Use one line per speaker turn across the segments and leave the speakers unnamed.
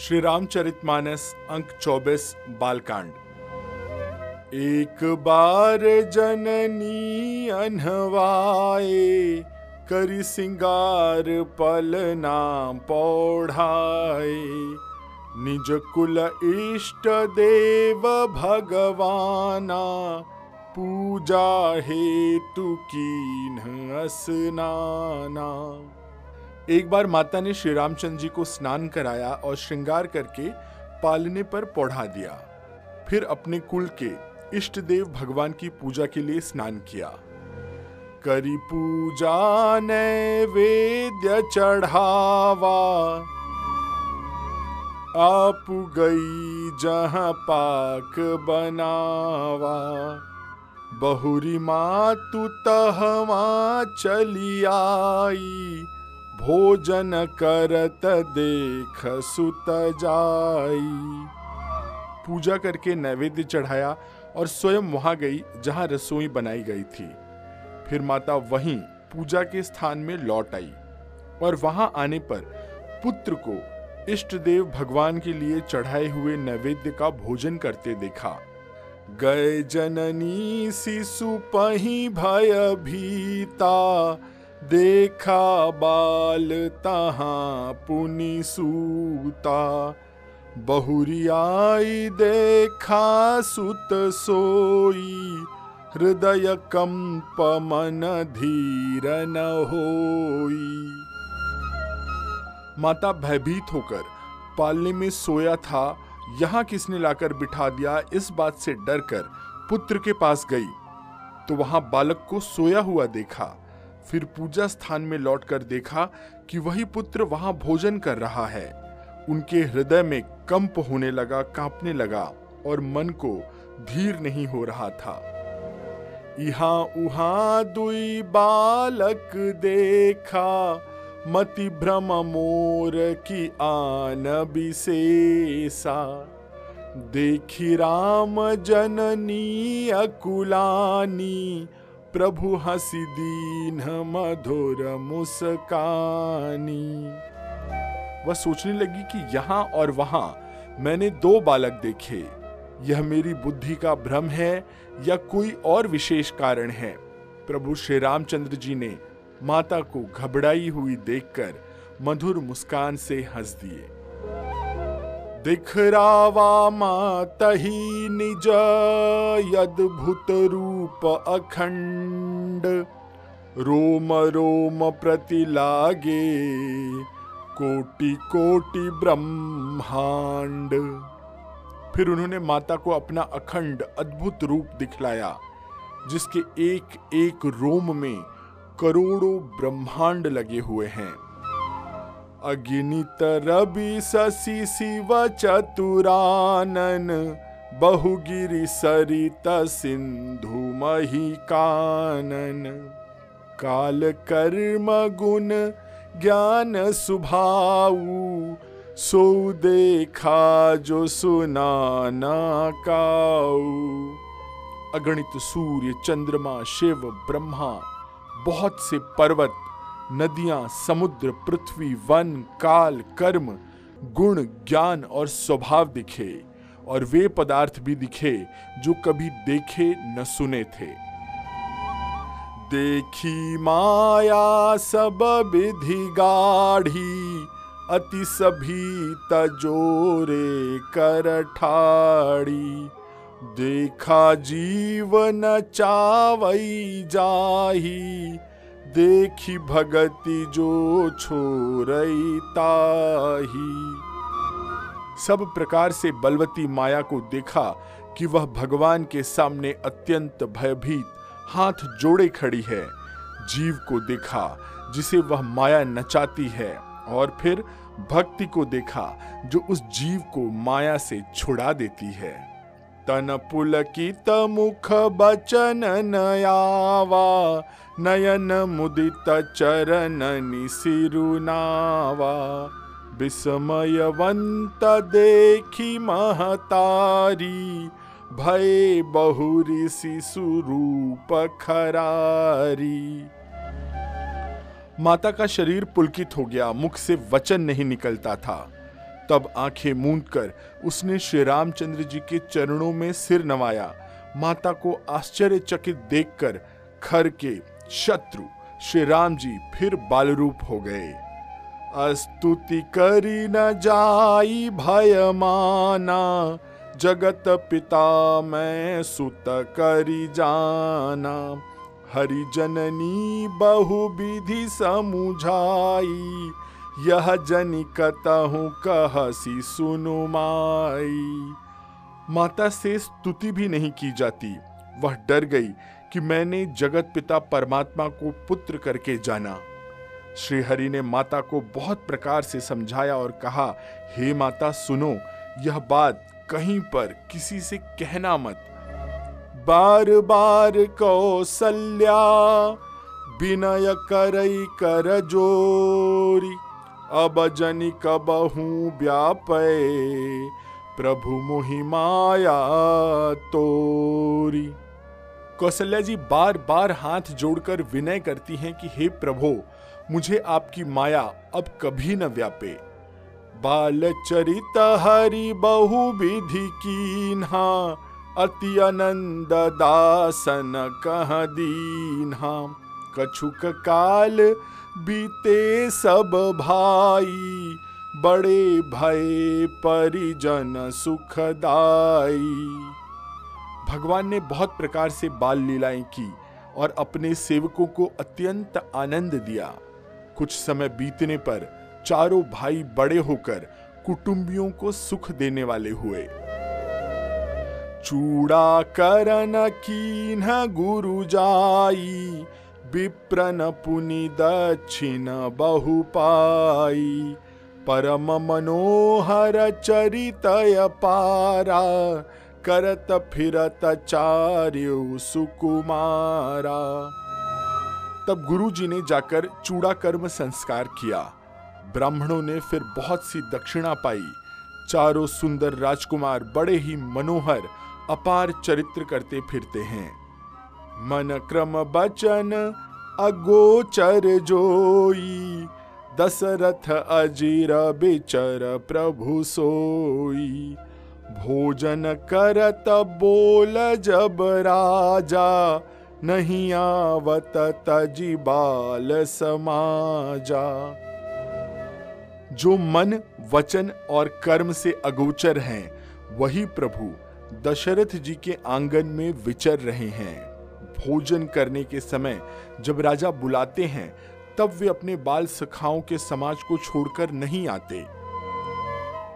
श्री रामचरितमानस अंक 24 बालकांड। एक बार जननी अनहवाए, करी सिंगार पलना पौढ़ाए। निज कुल इष्ट देव भगवाना, पूजा हेतु कीन स्नाना एक बार माता ने श्री रामचंद्र जी को स्नान कराया और श्रृंगार करके पालने पर पौढ़ा दिया। फिर अपने कुल के इष्ट देव भगवान की पूजा के लिए स्नान किया। करी पूजा ने नैवेद्य चढ़ावा। आप गई जहाँ पाक बनावा। बहुरी मातु तहवा चली आई। भोजन करत देख सुत जाई। पूजा करके नैवेद्य चढ़ाया और स्वयं वहाँ गई, जहाँ रसोई बनाई गई थी। फिर माता वहीं पूजा के स्थान में लौट आई और वहाँ आने पर पुत्र को इष्ट देव भगवान के लिए चढ़ाए हुए नैवेद्य का भोजन करते देखा। गए जननी, शिशु पही भय भीता देखा बाल तहाँ पुनि सूता, बहुरियाई देखा सुत सोई, हृदय कंप मन धीर न होई। माता भयभीत होकर पालने में सोया था, यहाँ किसने लाकर बिठा दिया, इस बात से डरकर पुत्र के पास गई तो वहाँ बालक को सोया हुआ देखा। फिर पूजा स्थान में लौटकर देखा कि वही पुत्र वहाँ भोजन कर रहा है। उनके हृदय में कंप होने लगा, कांपने लगा और मन को धीर नहीं हो रहा था। यहाँ उहा दुई बालक देखा, मति भ्रम मोर की आन विशेषा। देखी राम जननी अकुलानी प्रभु हसी दीन मधुर मुस्कानी। वह सोचने लगी कि यहाँ और वहाँ मैंने दो बालक देखे। यह मेरी बुद्धि का भ्रम है या कोई और विशेष कारण है? प्रभु श्री रामचंद्र जी ने माता को घबराई हुई देखकर मधुर मुस्कान से हंस दिए। दिखरावा मातही निज यद्भुत रूप अखंड। रोम रोम प्रति लागे कोटि कोटि ब्रह्मांड। फिर उन्होंने माता को अपना अखंड, अद्भुत रूप दिखलाया, जिसके एक एक रोम में करोड़ों ब्रह्मांड लगे हुए हैं। अगिनित रवि शशि शिव चतुरानन, बहुगिरि सरित सिंधु मही कानन काल कर्म गुण ज्ञान सुभाऊ, सो देखा जो सुना ना काऊ। अगणित सूर्य चंद्रमा शिव ब्रह्मा, बहुत से पर्वत नदियाँ, समुद्र, पृथ्वी, वन, काल, कर्म, गुण, ज्ञान और स्वभाव दिखे, और वे पदार्थ भी दिखे, जो कभी देखे न सुने थे। देखी माया सब विधि गाढ़ी, अति सभी तजोरे कर ठाड़ी। देखा जीवन चावई जाही देखी भगति जो छोरई ताही। सब प्रकार से बलवती माया को देखा कि वह भगवान के सामने अत्यंत भयभीत, हाथ जोड़े खड़ी है। जीव को देखा, जिसे वह माया नचाती है, और फिर भक्ति को देखा, जो उस जीव को माया से छुड़ा देती है। तन पुलकित मुख बचन नयावा नयन मुदित चरण निसिरुनावा। विस्मयवंत देखी महतारी। भय बहुरी शिशु रूप खरारी। माता का शरीर पुलकित हो गया, मुख से वचन नहीं निकलता था। तब आँखें मूंद कर उसने श्री रामचंद्र जी के चरणों में सिर नवाया। माता को आश्चर्यचकित देखकर खर के शत्रु श्री राम जी फिर बाल रूप हो गए। अस्तुति करी न जाई भय माना जगत पिता मैं सुत करी जाना। हरि जननी बहु विधि समुझाई, यह जनि कतहु कहसी सुनु माई। माता से स्तुति भी नहीं की जाती, वह डर गई कि मैंने जगत पिता परमात्मा को पुत्र करके जाना। श्री हरि ने माता को बहुत प्रकार से समझाया और कहा, हे माता, सुनो, यह बात कहीं पर किसी से कहना मत। बार बार कौशल्या विनय करई कर जोरी, अब जनि कबहू व्यापे, प्रभु मोहि माया तोरी। कौशल्या जी बार बार हाथ जोड़कर विनय करती हैं कि, हे प्रभो, मुझे आपकी माया अब कभी न व्यापे। बाल चरित हरि बहु विधि कीन्हा, अति आनंद दासन कह दीन्हा। कछुक काल बीते सब भाई, बड़े भय परिजन सुखदाई भगवान ने बहुत प्रकार से बाल लीलाएँ की और अपने सेवकों को अत्यंत आनंद दिया। कुछ समय बीतने पर चारों भाई बड़े होकर कुटुंबियों को सुख देने वाले हुए। चूड़ा करन न गुरु जाई, विप्रन पुनि दक्षिण बहु पाई। परम मनोहर चरितय पारा करत फिरत चार्य सुकुमारा। तब गुरु जी ने जाकर चूड़ा कर्म संस्कार किया। ब्राह्मणों ने फिर बहुत सी दक्षिणा पाई। चारों सुंदर राजकुमार बड़े ही मनोहर, अपार चरित्र करते फिरते हैं। मन क्रम बचन, अगोचर जोई। दशरथ अजीर बिचर प्रभु सोई। भोजन करत बोल जब राजा, नहीं आवत तजी बाल समाजा। जो मन, वचन और कर्म से अगोचर हैं, वही प्रभु दशरथ जी के आँगन में विचर रहे हैं। भोजन करने के समय जब राजा बुलाते हैं, तब वे अपने बाल सखाओं के समाज को छोड़कर नहीं आते।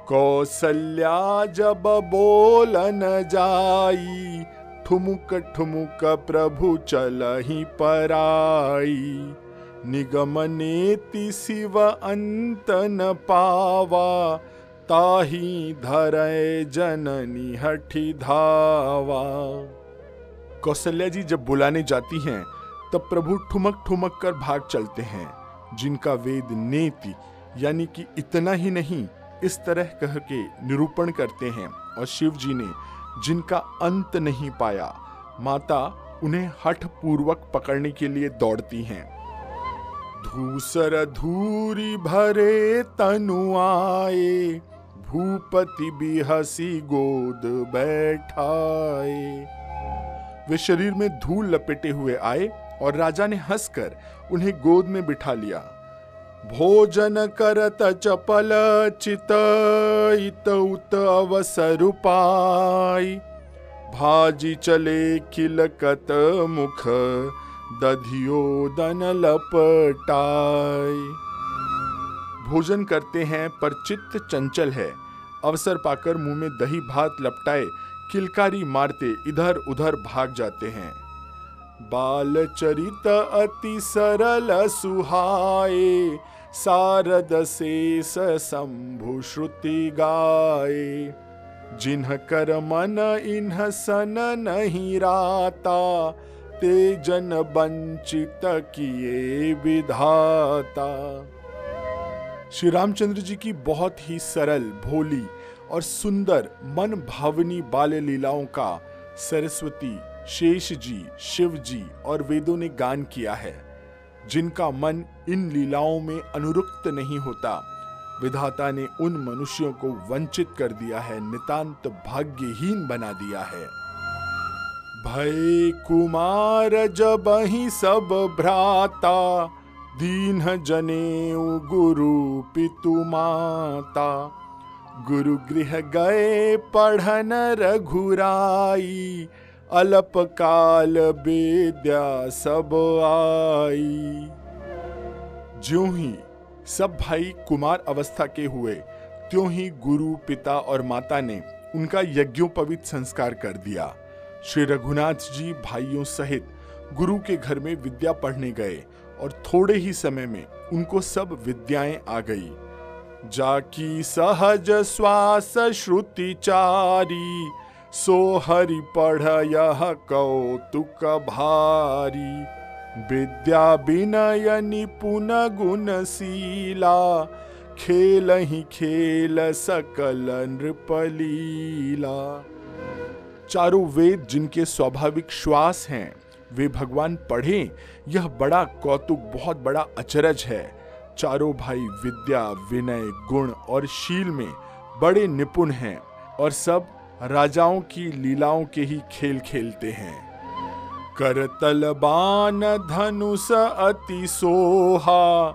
कौशल्या जब बोलन जाई, ठुमुक ठुमुक प्रभु चल ही पराई। निगम नेति शिव अंत न पावा, ताही धरय जननी हठी धावा। कौशल्या जी जब बुलाने जाती हैं, तब प्रभु ठुमक ठुमक कर भाग चलते हैं, जिनका वेद नेति, यानी कि इतना ही नहीं इस तरह कह के निरूपण करते हैं और शिव जी ने जिनका अंत नहीं पाया, माता उन्हें हठ पूर्वक पकड़ने के लिए दौड़ती हैं। धूसर धूरी भरे तनु आए, भूपति भी हसी गोद बैठाए। वे शरीर में धूल लपेटे हुए आए और राजा ने हंसकर उन्हें गोद में बिठा लिया। भोजन करत चपल चित इत उत भाजी चले खिलकत मुख, दधियो दन लपटाई। भोजन करते हैं पर चित्त चंचल है। अवसर पाकर मुँह में दही भात लपटाए, किलकारी मारते इधर उधर भाग जाते हैं। बाल चरित अति सरल सुहाए सारद शेष शंभु श्रुति गाए, जिन्ह कर मन इन्ह सन नहीं राता ते जन वंचित किए विधाता। श्री रामचंद्र जी की बहुत ही सरल, भोली और सुंदर मन भावनी बाल लीलाओं का सरस्वती, शेष जी, शिव जी और वेदों ने गान किया है। जिनका मन इन लीलाओं में अनुरुक्त नहीं होता। विधाता ने उन मनुष्यों को वंचित कर दिया है, नितांत भाग्यहीन बना दिया है। भय कुमार जब ही सब भ्राता, दीन जने गुरु पितु माता। गुरु गृह गए पढ़न रघुराई अल्प काल विद्या सब आई। ज्यों ही सब भाई कुमार अवस्था के हुए, त्यों ही गुरु, पिता और माता ने उनका यज्ञोपवित संस्कार कर दिया। श्री रघुनाथ जी भाइयों सहित गुरु के घर में विद्या पढ़ने गए और थोड़े ही समय में उनको सब विद्याएँ आ गई। जाकी सहज श्वास श्रुति चारी सो हरि पढ़ यह कौतुक भारी, विद्या विनय निपुण गुणशीला खेल ही खेल सकल नृपलीला। चारों वेद जिनके स्वाभाविक श्वास हैं, वे भगवान पढ़े, यह बड़ा कौतुक, बहुत बड़ा अचरज है। चारों भाई विद्या, विनय, गुण और शील में बड़े निपुण हैं और सब राजाओं की लीलाओं के ही खेल खेलते हैं। करतल बान धनुष अति सोहा,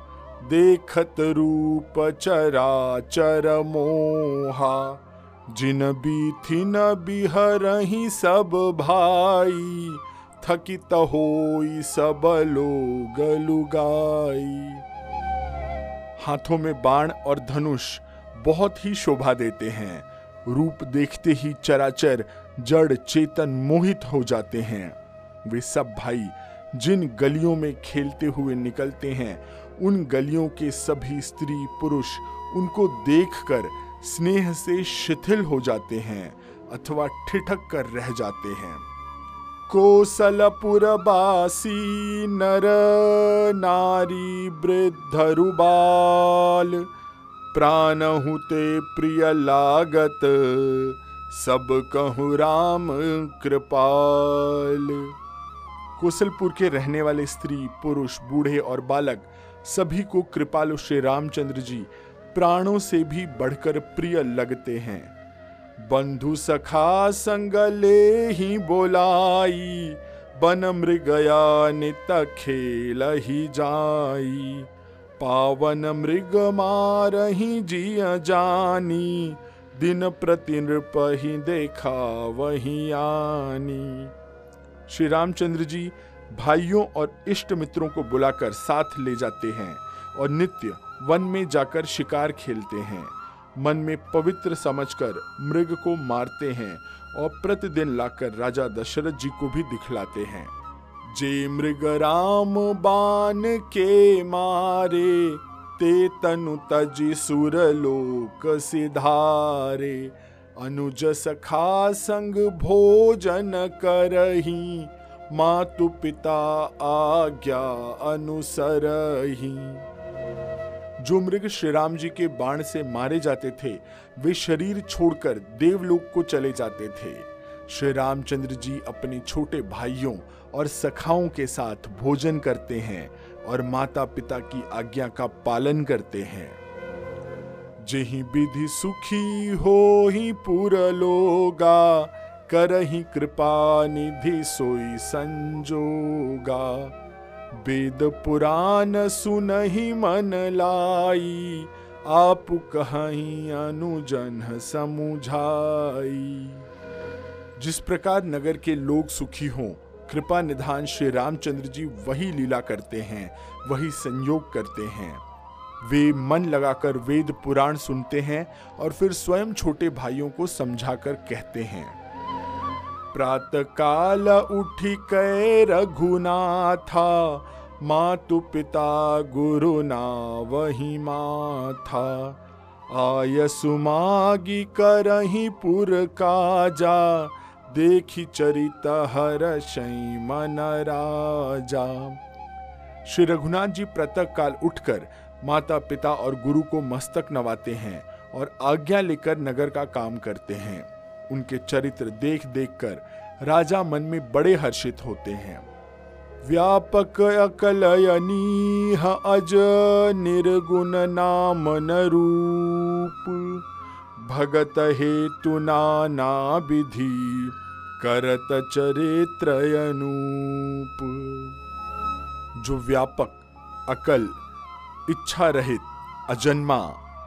देखत रूप चरा चर मोहा। जिन भी बीथिन बिहरही सब भाई, थकित होई सब लोग लुगाई। हाथों में बाण और धनुष बहुत ही शोभा देते हैं। रूप देखते ही चराचर, जड़ चेतन मोहित हो जाते हैं। वे सब भाई, जिन गलियों में खेलते हुए निकलते हैं, उन गलियों के सभी स्त्री पुरुष उनको देखकर स्नेह से शिथिल हो जाते हैं अथवा ठिठक कर रह जाते हैं। कोसलपुरवासी नर, नारी वृद्धरुबाल प्राण हुते प्रिय लागत, सब कहु राम कृपाल। कोसलपुर के रहने वाले स्त्री, पुरुष, बूढ़े और बालक, सभी को कृपालु श्री रामचंद्र जी प्राणों से भी बढ़कर प्रिय लगते हैं। बंधु सखा संग ले ही बोलाई, बन मृगया नित खेल ही जाई। पावन मृग मार ही जिया जानी, दिन प्रति नृप ही देखा वही आनी। श्री रामचंद्र जी भाइयों और इष्ट मित्रों को बुलाकर साथ ले जाते हैं और नित्य वन में जाकर शिकार खेलते हैं। मन में पवित्र समझकर मृग को मारते हैं और प्रतिदिन लाकर राजा दशरथ जी को भी दिखलाते हैं। जे मृग राम बान के मारे, ते तनु तज सुर लोक सिधारे। अनुज सखा संग भोजन करही, मातु पिता आज्ञा अनुसरही। जो मृग श्री राम जी के बाण से मारे जाते थे, वे शरीर छोड़कर देवलोक को चले जाते थे। श्री रामचंद्र जी अपने छोटे भाइयों और सखाओं के साथ भोजन करते हैं और माता पिता की आज्ञा का पालन करते हैं। जही विधि सुखी हो ही पुर लोगा, करही कृपा निधि सोई संजोगा। वेद पुराण सुनहि मन लाई, आप कहीं अनुजन समुझाई। जिस प्रकार नगर के लोग सुखी हों कृपा निधान श्री रामचंद्र जी वही लीला करते हैं, वही संयोग करते हैं। वे मन लगाकर वेद पुराण सुनते हैं और फिर स्वयं छोटे भाइयों को समझाकर कहते हैं। प्रातः काल उठी कै रघुनाथा, मातु पिता गुरु ना वही माथा। आय सुमागी करही पुर काजा देखी चरित हर मन राजा। श्री रघुनाथ जी प्रातः काल उठकर माता पिता और गुरु को मस्तक नवाते हैं और आज्ञा लेकर नगर का काम करते हैं। उनके चरित्र देख देख कर राजा मन में बड़े हर्षित होते हैं। व्यापक अकलयनीह अज निर्गुण नाम रूप। भगत हेतु नाना विधि करत चरित्र अनूप जो व्यापक, अकल, इच्छा रहित, अजन्मा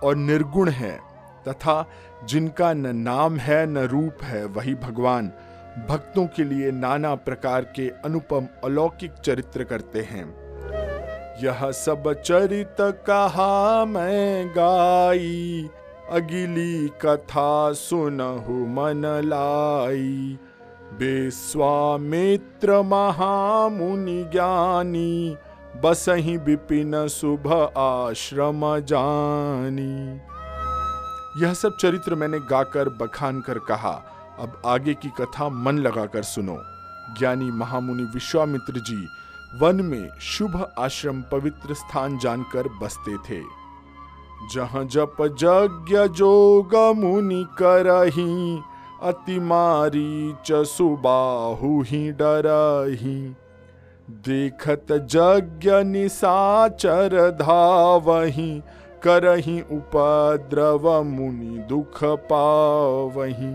और निर्गुण है, तथा जिनका न नाम है, न रूप है, वही भगवान भक्तों के लिए नाना प्रकार के अनुपम अलौकिक चरित्र करते हैं। यह सब चरित कहा मैं गाई अगिली कथा सुनहु मन लाई बेस्वामित्र महामुनि ज्ञानी, बसही विपिन शुभ आश्रम जानी। यह सब चरित्र मैंने गाकर बखान कर कहा। अब आगे की कथा मन लगाकर सुनो। ज्ञानी महामुनि विश्वामित्र जी, वन में शुभ आश्रम पवित्र स्थान जानकर बसते थे। जहाँ जप यज्ञ जोग मुनि करही, अति मारी च सुबाहु ही डरही। देखत यज्ञ निशाचर धावही, करही उपद्रव मुनि दुख पावही।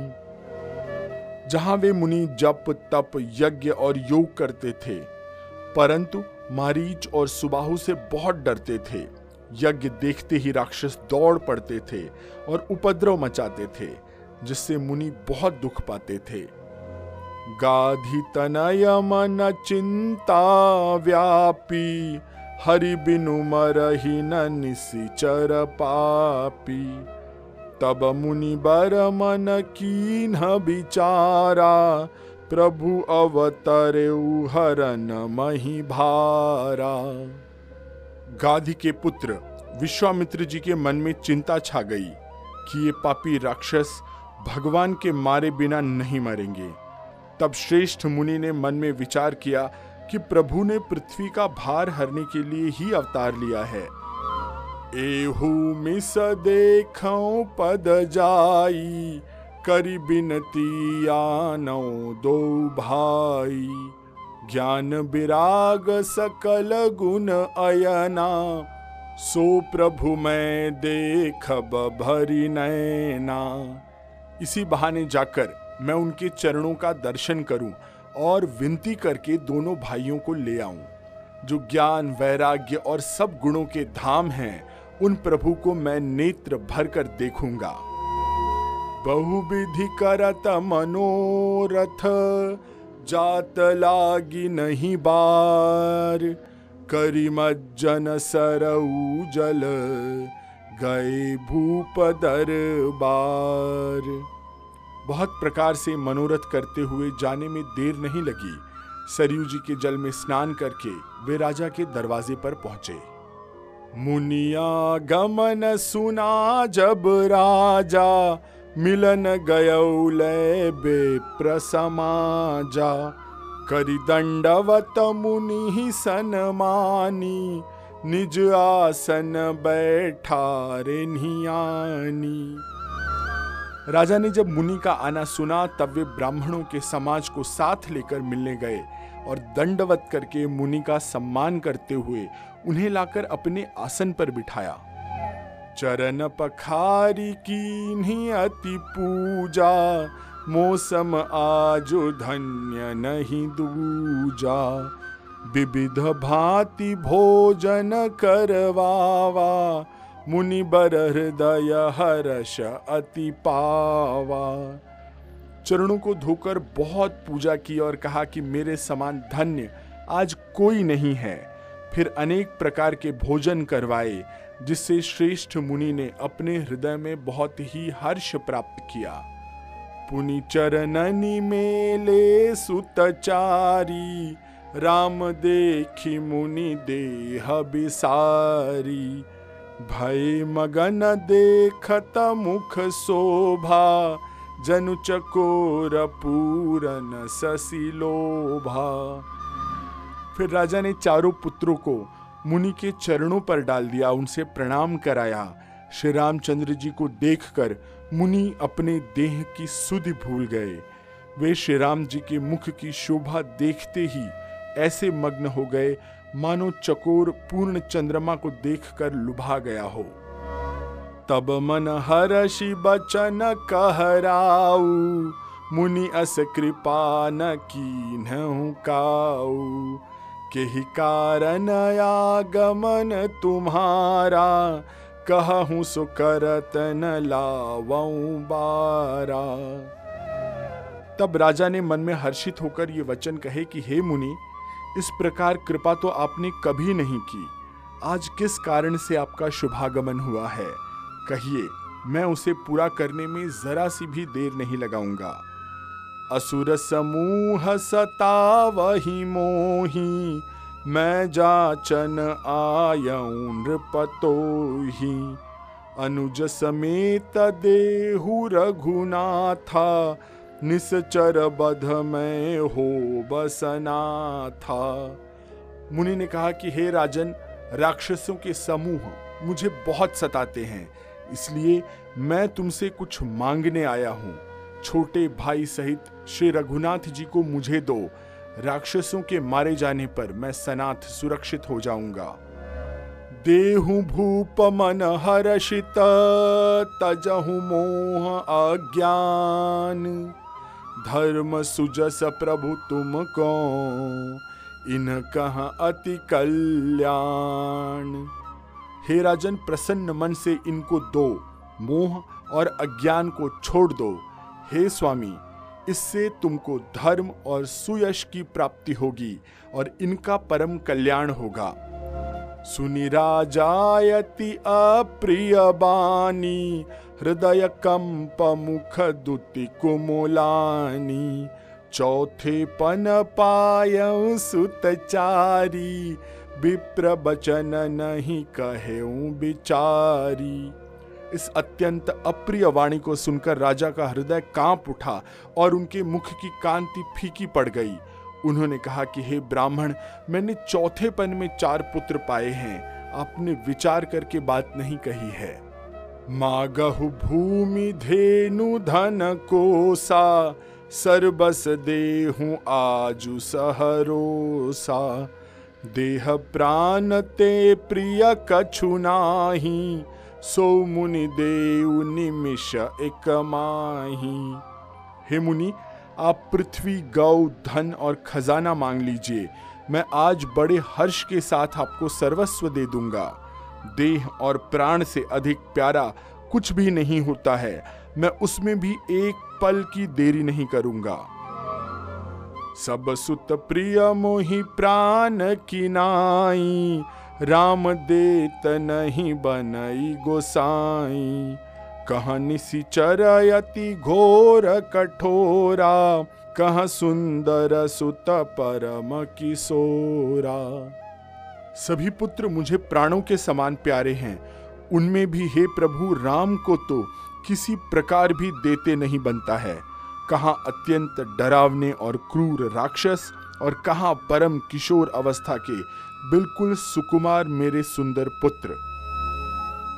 जहाँ वे मुनि जप, तप, यज्ञ और योग करते थे, परंतु मारीच और सुबाहु से बहुत डरते थे। यज्ञ देखते ही राक्षस दौड़ पड़ते थे और उपद्रव मचाते थे, जिससे मुनि बहुत दुख पाते थे। गाधी तनय मन चिंता व्यापी, हरि बिनु मरही न निशिचर पापी। तब मुनि बर मन कीन बिचारा, प्रभु अवतरे हरन मही भारा। गाधी के पुत्र विश्वामित्र जी के मन में चिंता छा गई कि ये पापी राक्षस भगवान के मारे बिना नहीं मरेंगे। तब श्रेष्ठ मुनि ने मन में विचार किया कि प्रभु ने पृथ्वी का भार हरने के लिए ही अवतार लिया है। एहू मिस देखो पद जाई, करी बिनती आनो दो भाई। ज्ञान विराग सकल गुण अयना। सो प्रभु मैं देखब भरी नैना। इसी बहाने जाकर मैं उनके चरणों का दर्शन करूँ और विनती करके दोनों भाइयों को ले आऊँ। जो ज्ञान, वैराग्य और सब गुणों के धाम हैं, उन प्रभु को मैं नेत्र भर कर देखूँगा। बहुविधि करत मनोरथ जात लागी नहीं बार। करी मज्जन सरऊ जल, गए भूप दरबार। बहुत प्रकार से मनोरथ करते हुए जाने में देर नहीं लगी। सरयू जी के जल में स्नान करके वे राजा के दरवाजे पर पहुँचे। मुनिया गमन सुना जब राजा मिलन गयौले बेप्र समाजा करी दंडवत मुनि सनमानी, निज आसन बैठा रे राजा ने जब मुनि का आना सुना, तब वे ब्राह्मणों के समाज को साथ लेकर मिलने गए और दंडवत करके मुनि का सम्मान करते हुए उन्हें लाकर अपने आसन पर बिठाया। चरण पखारी की अति पूजा, मौसम आजो धन्य नहीं दूजा। विविध भांति भोजन करवावा, मुनि बर हृदय हर्ष अति पावा। चरणों को धोकर बहुत पूजा की और कहा कि मेरे समान धन्य आज कोई नहीं है। फिर अनेक प्रकार के भोजन करवाए जिससे श्रेष्ठ मुनि ने अपने हृदय में बहुत ही हर्ष प्राप्त किया। पुनि चरणनी मेले सुतचारी, राम देखी मुनि देह बिसारी। भय मगन देखत मुख शोभा, जनु चकोर पूरन ससिलोभा फिर राजा ने चारों पुत्रों को मुनि के चरणों पर डाल दिया, उनसे प्रणाम कराया। श्री रामचंद्र जी को देखकर मुनि अपने देह की सुधि भूल गए। वे श्री राम जी के मुख की शोभा देखते ही ऐसे मग्न हो गए, मानो चकोर पूर्ण चंद्रमा को देखकर लुभा गया हो। तब मन हर्षि बचन कहराऊ, मुनि अस कृपा न की काऊ। के ही कारण आगमन तुम्हारा। कहूँ सो करत न लावऊं बारा। तब राजा ने मन में हर्षित होकर ये वचन कहे कि, हे मुनि, इस प्रकार कृपा तो आपने कभी नहीं की। आज किस कारण से आपका शुभागमन हुआ है? कहिए, मैं उसे पूरा करने में जरा सी भी देर नहीं लगाऊँगा। असुर समूह सता वही मोही, मैं जाचन आयऊ नृपतो ही अनुज समेत देहु रघुनाथा निश्चर बध में हो बसना था मुनि ने कहा कि, हे राजन, राक्षसों के समूह मुझे बहुत सताते हैं, इसलिए मैं तुमसे कुछ मांगने आया हूँ। छोटे भाई सहित श्री रघुनाथ जी को मुझे दो। राक्षसों के मारे जाने पर मैं सनाथ सुरक्षित हो जाऊँगा। देहु भूप मन हर्षित, तजहु मोह अज्ञान। धर्म सुजस प्रभु तुम को, इन कहा अति कल्याण। हे राजन, प्रसन्न मन से इनको दो, मोह और अज्ञान को छोड़ दो। हे स्वामी, इससे तुमको धर्म और सुयश की प्राप्ति होगी और इनका परम कल्याण होगा। सुनि राजायति अप्रिय बानी, हृदय कंप मुख दुति कुमोलानी, चौथे पन पाय सुतचारी विप्र बचन नहीं कहे बिचारी। इस अत्यंत अप्रिय वाणी को सुनकर राजा का हृदय काँप उठा और उनके मुख की कांति फीकी पड़ गई। उन्होंने कहा कि, हे ब्राह्मण, मैंने चौथे पन में चार पुत्र पाए हैं। आपने विचार करके बात नहीं कही है। मागहु भूमि धेनु धन कोसा सरबस देहु आजु सहरोसा। देह प्राण ते प्रिय कछु नाही सो मुनि देव निमिष एक माही। हे मुनि, आप पृथ्वी, गौ, धन और खजाना मांग लीजिए। मैं आज बड़े हर्ष के साथ आपको सर्वस्व दे दूँगा। देह और प्राण से अधिक प्यारा कुछ भी नहीं होता है। मैं उसमें भी एक पल की देरी नहीं करूँगा। सब सुत प्रिय मोहि प्राण की नाई। राम देत नहीं बनई गोसाई। कह चरयति घोर कठोरा। कह सुंदर सुत परम किशोरा। सभी पुत्र मुझे प्राणों के समान प्यारे हैं। उनमें भी हे प्रभु, राम को तो किसी प्रकार भी देते नहीं बनता है। कहा अत्यंत डरावने और क्रूर राक्षस और कहा परम किशोर अवस्था के बिल्कुल सुकुमार मेरे सुंदर पुत्र।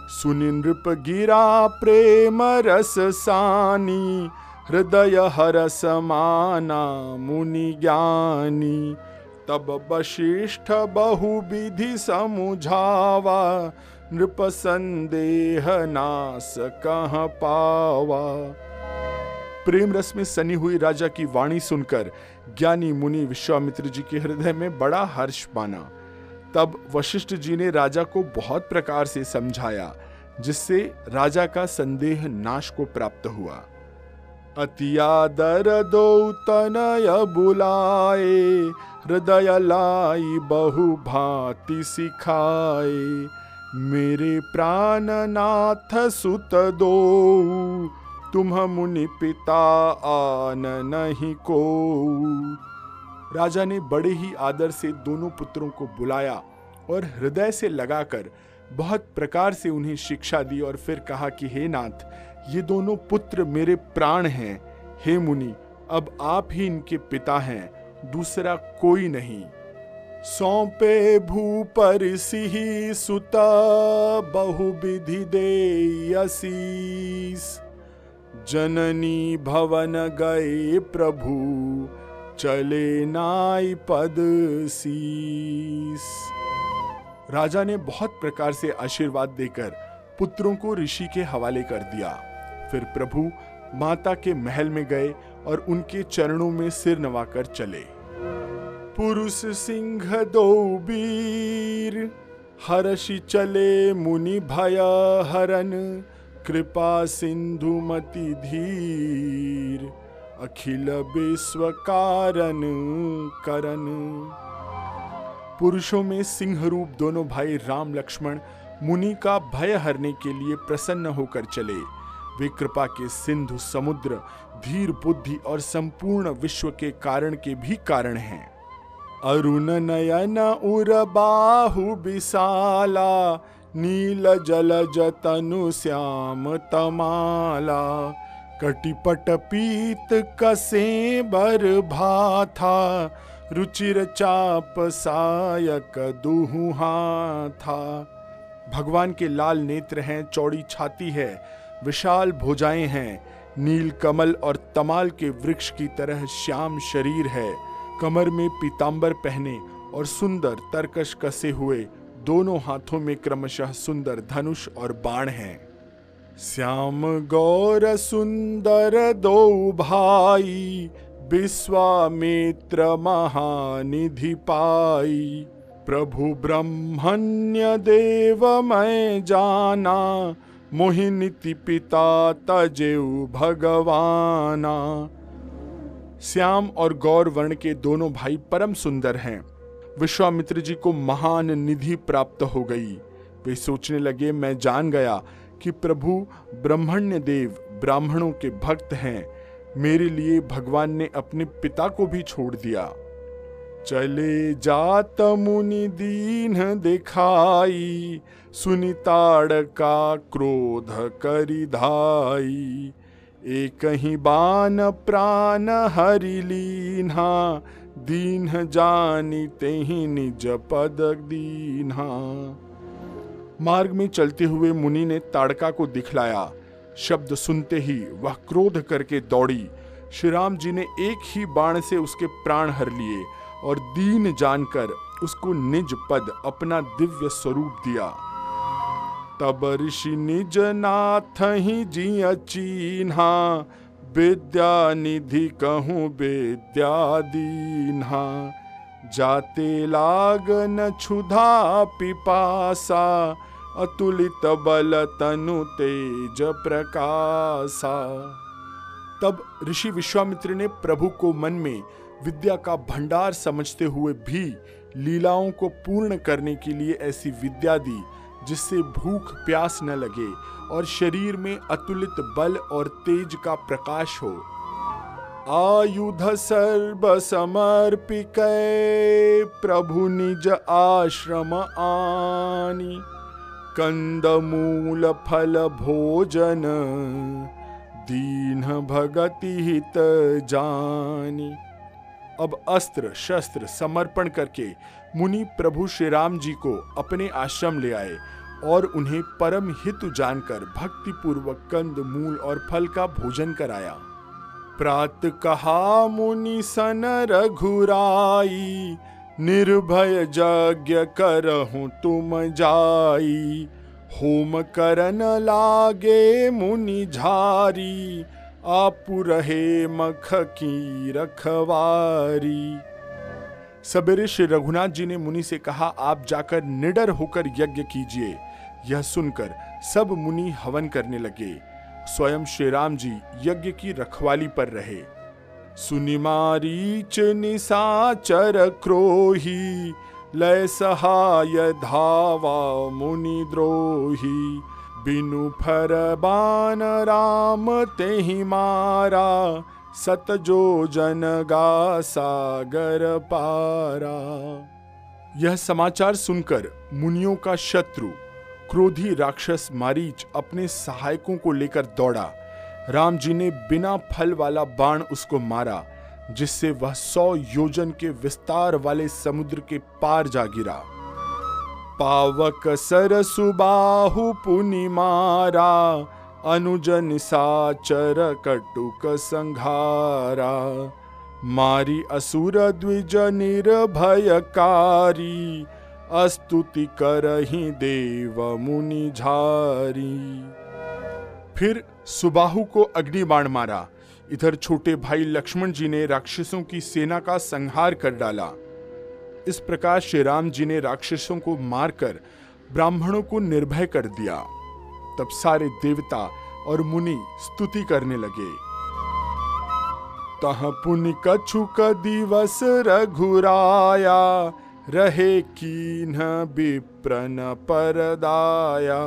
सुनि नृप गिरा प्रेम रस सानी, हृदय हर समाना मुनि ज्ञानी। तब वशिष्ठ बहु विधि समुझावा, नृप संदेह नास कह पावा। प्रेम रस में सनी हुई राजा की वाणी सुनकर ज्ञानी मुनि विश्वामित्र जी के हृदय में बड़ा हर्ष पाना तब वशिष्ठ जी ने राजा को बहुत प्रकार से समझाया, जिससे राजा का संदेह नाश को प्राप्त हुआ। दो तनय बुलाए, हृदय लाई बहु भांति सिखाए। मेरे प्राण नाथ सुत दो, तुम मुनि पिता आन नहीं को। राजा ने बड़े ही आदर से दोनों पुत्रों को बुलाया और हृदय से लगाकर बहुत प्रकार से उन्हें शिक्षा दी और फिर कहा कि, हे नाथ, ये दोनों पुत्र मेरे प्राण हैं। हे मुनि, अब आप ही इनके पिता हैं, दूसरा कोई नहीं। सौंपे भूपर सिही सुता बहु विधि दे जननी भवन गए प्रभु चले नाई पद शीस राजा ने बहुत प्रकार से आशीर्वाद देकर पुत्रों को ऋषि के हवाले कर दिया। फिर प्रभु माता के महल में गए और उनके चरणों में सिर नवाकर चले। पुरुष सिंह दो बीर हर्षि चले मुनि भय हरन कृपा सिंधु मति धीर। अखिल विश्व कारण। करन पुरुषों में सिंह रूप दोनों भाई राम लक्ष्मण मुनि का भय हरने के लिए प्रसन्न होकर चले। वे कृपा के सिंधु समुद्र, धीर बुद्धि और संपूर्ण विश्व के कारण के भी कारण हैं। अरुण नयन उर बाहु विशाला, नील जल जतनु श्याम तमाला। कटिपट पीत कसे बर भाथा रुचिर चाप सायक दुहुहा था भगवान के लाल नेत्र हैं, चौड़ी छाती है, विशाल भुजाएँ हैं, नील कमल और तमाल के वृक्ष की तरह श्याम शरीर है। कमर में पीतांबर पहने और सुंदर तरकश कसे हुए, दोनों हाथों में क्रमशः सुंदर धनुष और बाण हैं। श्याम गौर सुंदर दो भाई, विश्वामित्र महानिधि पाई। प्रभु ब्रह्मण्य देव मैं जाना, मोहिनीति पिता तजेऊ भगवाना। श्याम और गौर वर्ण के दोनों भाई परम सुंदर हैं। विश्वामित्र जी को महान निधि प्राप्त हो गई। वे सोचने लगे, मैं जान गया कि प्रभु ब्रह्मण्य देव ब्राह्मणों के भक्त हैं, मेरे लिए भगवान ने अपने पिता को भी छोड़ दिया। चले जात मुनि दीन दिखाई सुनिताड़ का क्रोध करी धाई। एक ही बान प्राण हरि लीन्हा, दीन जानी ते निज पद दीन्हा। मार्ग में चलते हुए मुनि ने ताड़का को दिखलाया। शब्द सुनते ही वह क्रोध करके दौड़ी। श्री राम जी ने एक ही बाण से उसके प्राण हर लिए और दीन जानकर उसको निज पद अपना दिव्य स्वरूप दिया। तब ऋषि निज नाथ ही जी चीन्हा, विद्या निधि कहूँ विद्या दीन्हा। जाते लागन क्षुधा पिपासा अतुलित बल तनु तेज प्रकाशा। तब ऋषि विश्वामित्र ने प्रभु को मन में विद्या का भंडार समझते हुए भी लीलाओं को पूर्ण करने के लिए ऐसी विद्या दी, जिससे भूख प्यास न लगे और शरीर में अतुलित बल और तेज का प्रकाश हो। आयुध सर्व समर्पिक, प्रभु निज आश्रम आनी। कंदमूल फल भोजन दीन भगति हित जानी। अब अस्त्र, शस्त्र समर्पण करके मुनि प्रभु श्री राम जी को अपने आश्रम ले आए और उन्हें परम हित जानकर भक्ति पूर्वक कंद, मूल और फल का भोजन कराया। प्रात कहा, मुनि सन रघुराई निर्भय यज्ञ करहूँ तुम जाई। होम करन लागे मुनि झारी, आप रहे मख की रखवारी। सबेरे श्री रघुनाथ जी ने मुनि से कहा, आप जाकर निडर होकर यज्ञ कीजिए। यह सुनकर सब मुनि हवन करने लगे। स्वयं श्री राम जी यज्ञ की रखवाली पर रहे। सुनिमारीच निशाचर क्रोही, लय सहाय धावा मुनि द्रोही। बिनु फर बान राम तेहि मारा सत जो जन गा सागर पारा। यह समाचार सुनकर मुनियों का शत्रु, क्रोधी राक्षस मारीच अपने सहायकों को लेकर दौड़ा। राम जी ने बिना फल वाला बाण उसको मारा, जिससे वह सौ योजन के विस्तार वाले समुद्र के पार जा गिरा। पावक सर सुबाहु पुनि मारा, अनुजन साचर कटुक संघारा। मारी असुर द्विज निर्भयकारी, अस्तुति करही देव मुनि झारी। फिर सुबाहु को अग्नि बाण मारा। इधर छोटे भाई लक्ष्मण जी ने राक्षसों की सेना का संहार कर डाला। इस प्रकार श्री राम जी ने राक्षसों को मारकर ब्राह्मणों को निर्भय कर दिया। तब सारे देवता और मुनि स्तुति करने लगे। तह पुनि कछुक दिवस रघुराया, रहे कीन विप्रन परदाया।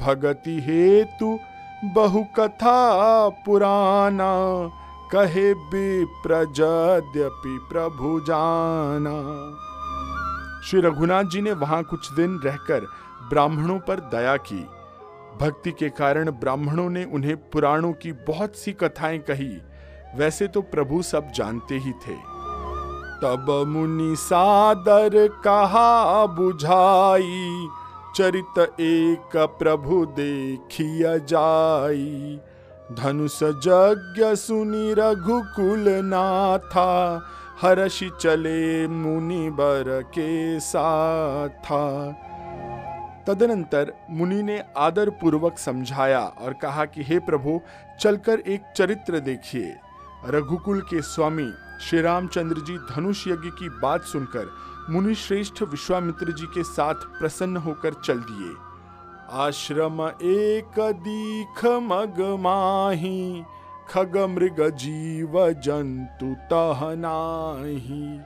भगति हेतु बहु कथा पुराना, कहे विप्रजद्यपि प्रभु जाना। श्री रघुनाथ जी ने वहाँ कुछ दिन रहकर ब्राह्मणों पर दया की। भक्ति के कारण ब्राह्मणों ने उन्हें पुराणों की बहुत सी कथाएँ कही। वैसे तो प्रभु सब जानते ही थे। तब मुनि सादर कहा, बुझाई चरित एक प्रभु देखिया जाई। धनुष यज्ञ सुनि रघुकुल नाथा हर्षि चले मुनि बर के साथा। तदनंतर मुनि ने आदर पूर्वक समझाया और कहा कि हे प्रभु, चलकर एक चरित्र देखिए। रघुकुल के स्वामी श्री रामचंद्र जी धनुष यज्ञ की बात सुनकर मुनि श्रेष्ठ विश्वामित्र जी के साथ प्रसन्न होकर चल दिए। आश्रम एक दीख मग माही, खग मृग जीव जंतु तहनाही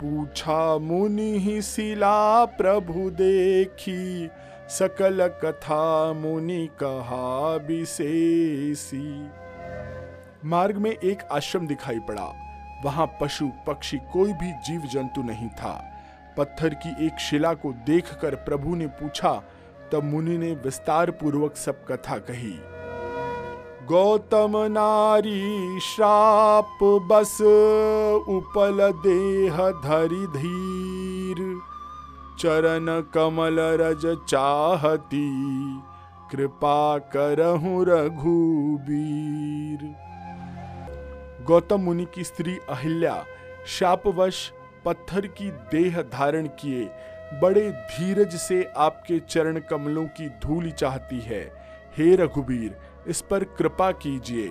पूछा मुनि ही शिला प्रभु देखी, सकल कथा मुनि कहा विशेषी। मार्ग में एक आश्रम दिखाई पड़ा। वहाँ पशु पक्षी कोई भी जीव जंतु नहीं था। पत्थर की एक शिला को देखकर प्रभु ने पूछा, तब मुनि ने विस्तार पूर्वक सब कथा कही। गौतम नारी, श्राप बस, उपल देह धरि धीर। चरण कमल रज चाहती, कृपा करहु रघुबीर। गौतम मुनि की स्त्री अहिल्या शापवश पत्थर की देह धारण किए, बड़े धीरज से आपके चरण कमलों की धूल चाहती है। हे रघुबीर, इस पर कृपा कीजिए।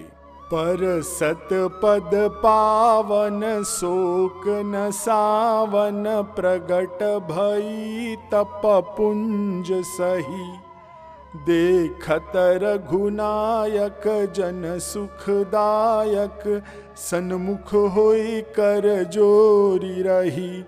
पर सत पद पावन शोक न सावन प्रगट भई तप पुंज सही। देखत रघुनायक जन सुखदायक, सन्मुख होई कर जोरी रही।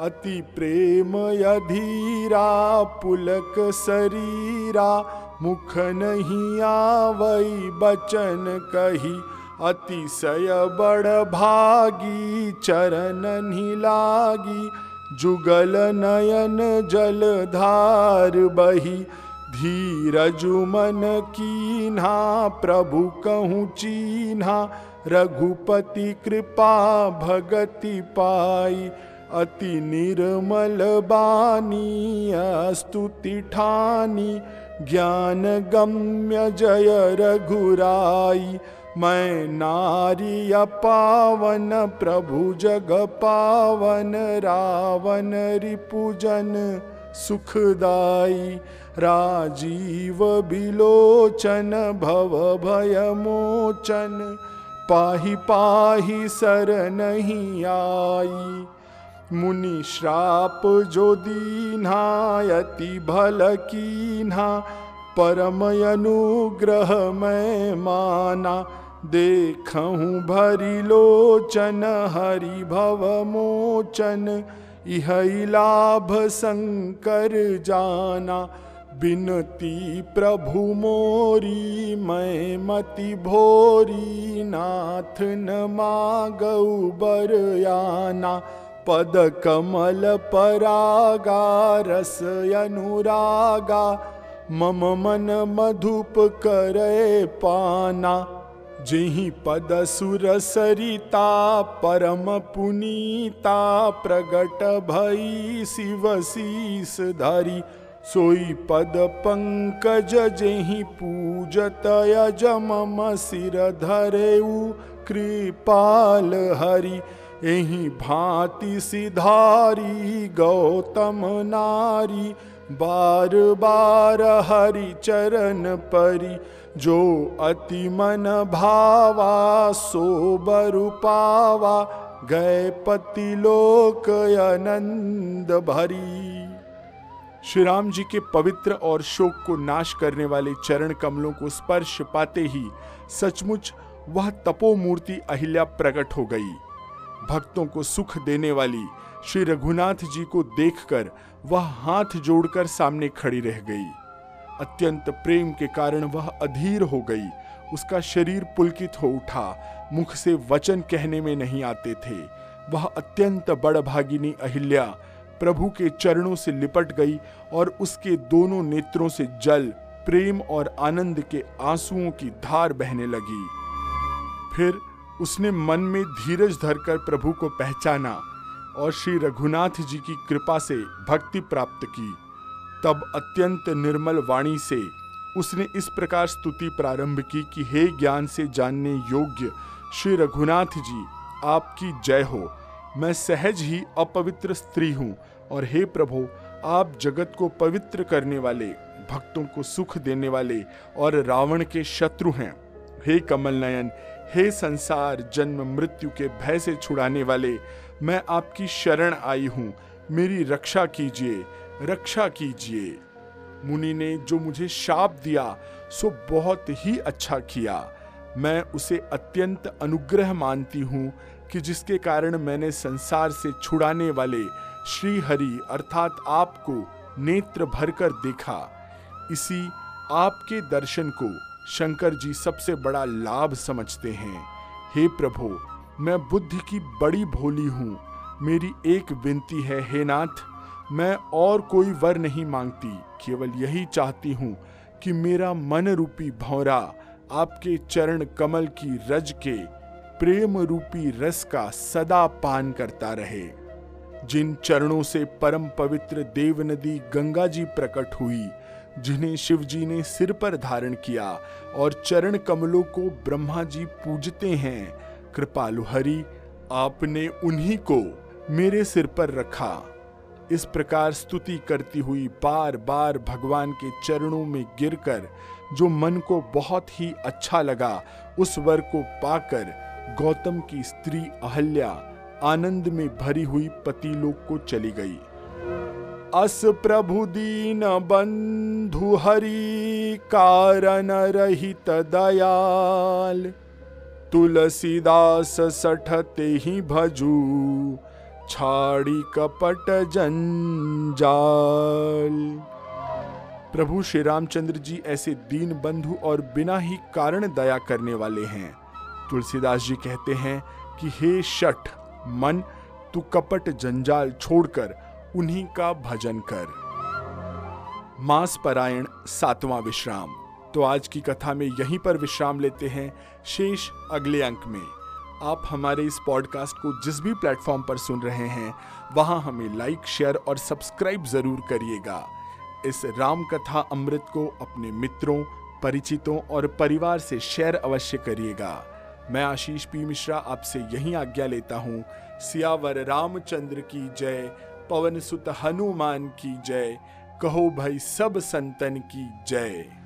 अति प्रेम अधीरा, पुलक शरीरा, मुख नहीं आवई बचन कही। अतिशय बड़ भागी, चरण लागी। जुगल नयन जल धार बही। धीरजु मन कीन्हा प्रभु कहूँ चीन्हा रघुपति कृपा भगति पाई। अति निर्मल बानी स्तुति ठानी ज्ञान गम्य जय रघुराई। मैं नारी पावन प्रभु जग पावन रावण रिपुजन सुखदाई राजीव बिलोचन, भव भय मोचन पाही पाही सर नहीं आई। मुनि श्राप जो दीन्हायति भल कीन्हा, परम अनुग्रह मैं माना। देखूँ भरी लोचन, हरि भव मोचन, इह लाभ शंकर जाना। बिनती प्रभु मोरी, मैं मति भोरी, नाथ न मागऊ बरयाना। पद कमल परागा, रस अनुरागा, मम मन मधुप करे पाना। जिहि पद सुर सरिता, परम पुनीता, प्रगट भई शिव शीस धरी। सोई पद पंकज जेहि पूजत यजम सिर धरेऊ, कृपाल हरि। एहि भांति सिधारी गौतम नारी। बार बार हरि चरण परी। जो अति मन भावा, सो बरु पावा। गए पति लोक आनंद भरी। श्री राम जी के पवित्र और शोक को नाश करने वाले चरण कमलों को स्पर्श पाते ही सचमुच वह तपोमूर्ति अहिल्या प्रकट हो गई। भक्तों को सुख देने वाली श्री रघुनाथ जी को देखकर वह हाथ जोड़कर सामने खड़ी रह गई। अत्यंत प्रेम के कारण वह अधीर हो गई। उसका शरीर पुलकित हो उठा। मुख से वचन कहने में नहीं आते थे। वह अत्यंत बड़भागिनी अहिल्या प्रभु के चरणों से लिपट गई और उसके दोनों नेत्रों से जल, प्रेम और आनंद के आंसुओं की धार बहने लगी। फिर उसने मन में धीरज धरकर प्रभु को पहचाना और श्री रघुनाथ जी की कृपा से भक्ति प्राप्त की। तब अत्यंत निर्मल वाणी से उसने इस प्रकार स्तुति प्रारंभ की कि हे ज्ञान से जानने योग्य श्री रघुनाथ जी, आपकी जय हो। मैं सहज ही अपवित्र स्त्री हूँ और हे प्रभु, आप जगत को पवित्र करने वाले, भक्तों को सुख देने वाले और रावण के शत्रु हैं। हे कमल नयन, हे संसार, जन्म, मृत्यु के भय से छुड़ाने वाले, मैं आपकी शरण आई हूँ। मेरी रक्षा कीजिए रक्षा कीजिए। मुनि ने जो मुझे शाप दिया, सो बहुत ही अच्छा किया। मैं उसे अत्यंत अनुग्रह मानती हूँ। कि जिसके कारण मैंने संसार से छुड़ाने वाले श्री हरि अर्थात आपको नेत्र भरकर देखा। इसी आपके दर्शन को शंकर जी सबसे बड़ा लाभ समझते हैं। हे प्रभु, मैं बुद्धि की बड़ी भोली हूँ। मेरी एक विनती है, हे नाथ, मैं और कोई वर नहीं मांगती। केवल यही चाहती हूँ कि मेरा मन रूपी भौरा आपके चरण कमल की रज के प्रेम रूपी रस का सदा पान करता रहे। जिन चरणों से परम पवित्र देव नदी गंगा जी प्रकट हुई, जिन्हें शिव जी ने सिर पर धारण किया और चरण कमलों को ब्रह्मा जी पूजते हैं, कृपालु हरि, आपने उन्हीं को मेरे सिर पर रखा। इस प्रकार स्तुति करती हुई बार बार भगवान के चरणों में गिरकर, जो मन को बहुत ही अच्छा लगा, उस वर को पाकर गौतम की स्त्री अहल्या आनंद में भरी हुई पतिलोक को चली गई। अस प्रभु दीन बंधु हरि कारण रहित दयाल। तुलसीदास सठते ही भजू, छाड़ी कपट जंजाल। प्रभु श्री रामचंद्र जी ऐसे दीन बंधु और बिना ही कारण दया करने वाले हैं। तुलसीदास जी कहते हैं कि हे शठ, मन, तू कपट जंजाल छोड़कर उन्हीं का भजन कर। मास परायण सातवां विश्राम। तो आज की कथा में यहीं पर विश्राम लेते हैं शेष अगले अंक में। आप हमारे इस पॉडकास्ट को जिस भी प्लेटफॉर्म पर सुन रहे हैं, वहाँ हमें लाइक शेयर और सब्सक्राइब ज़रूर करिएगा। इस राम कथा अमृत को अपने मित्रों, परिचितों और परिवार से शेयर अवश्य करिएगा। मैं आशीष पी मिश्रा आपसे यही आज्ञा लेता हूँ। सियावर रामचंद्र की जय, पवन सुत हनुमान की जय, कहो भाई सब संतन की जय।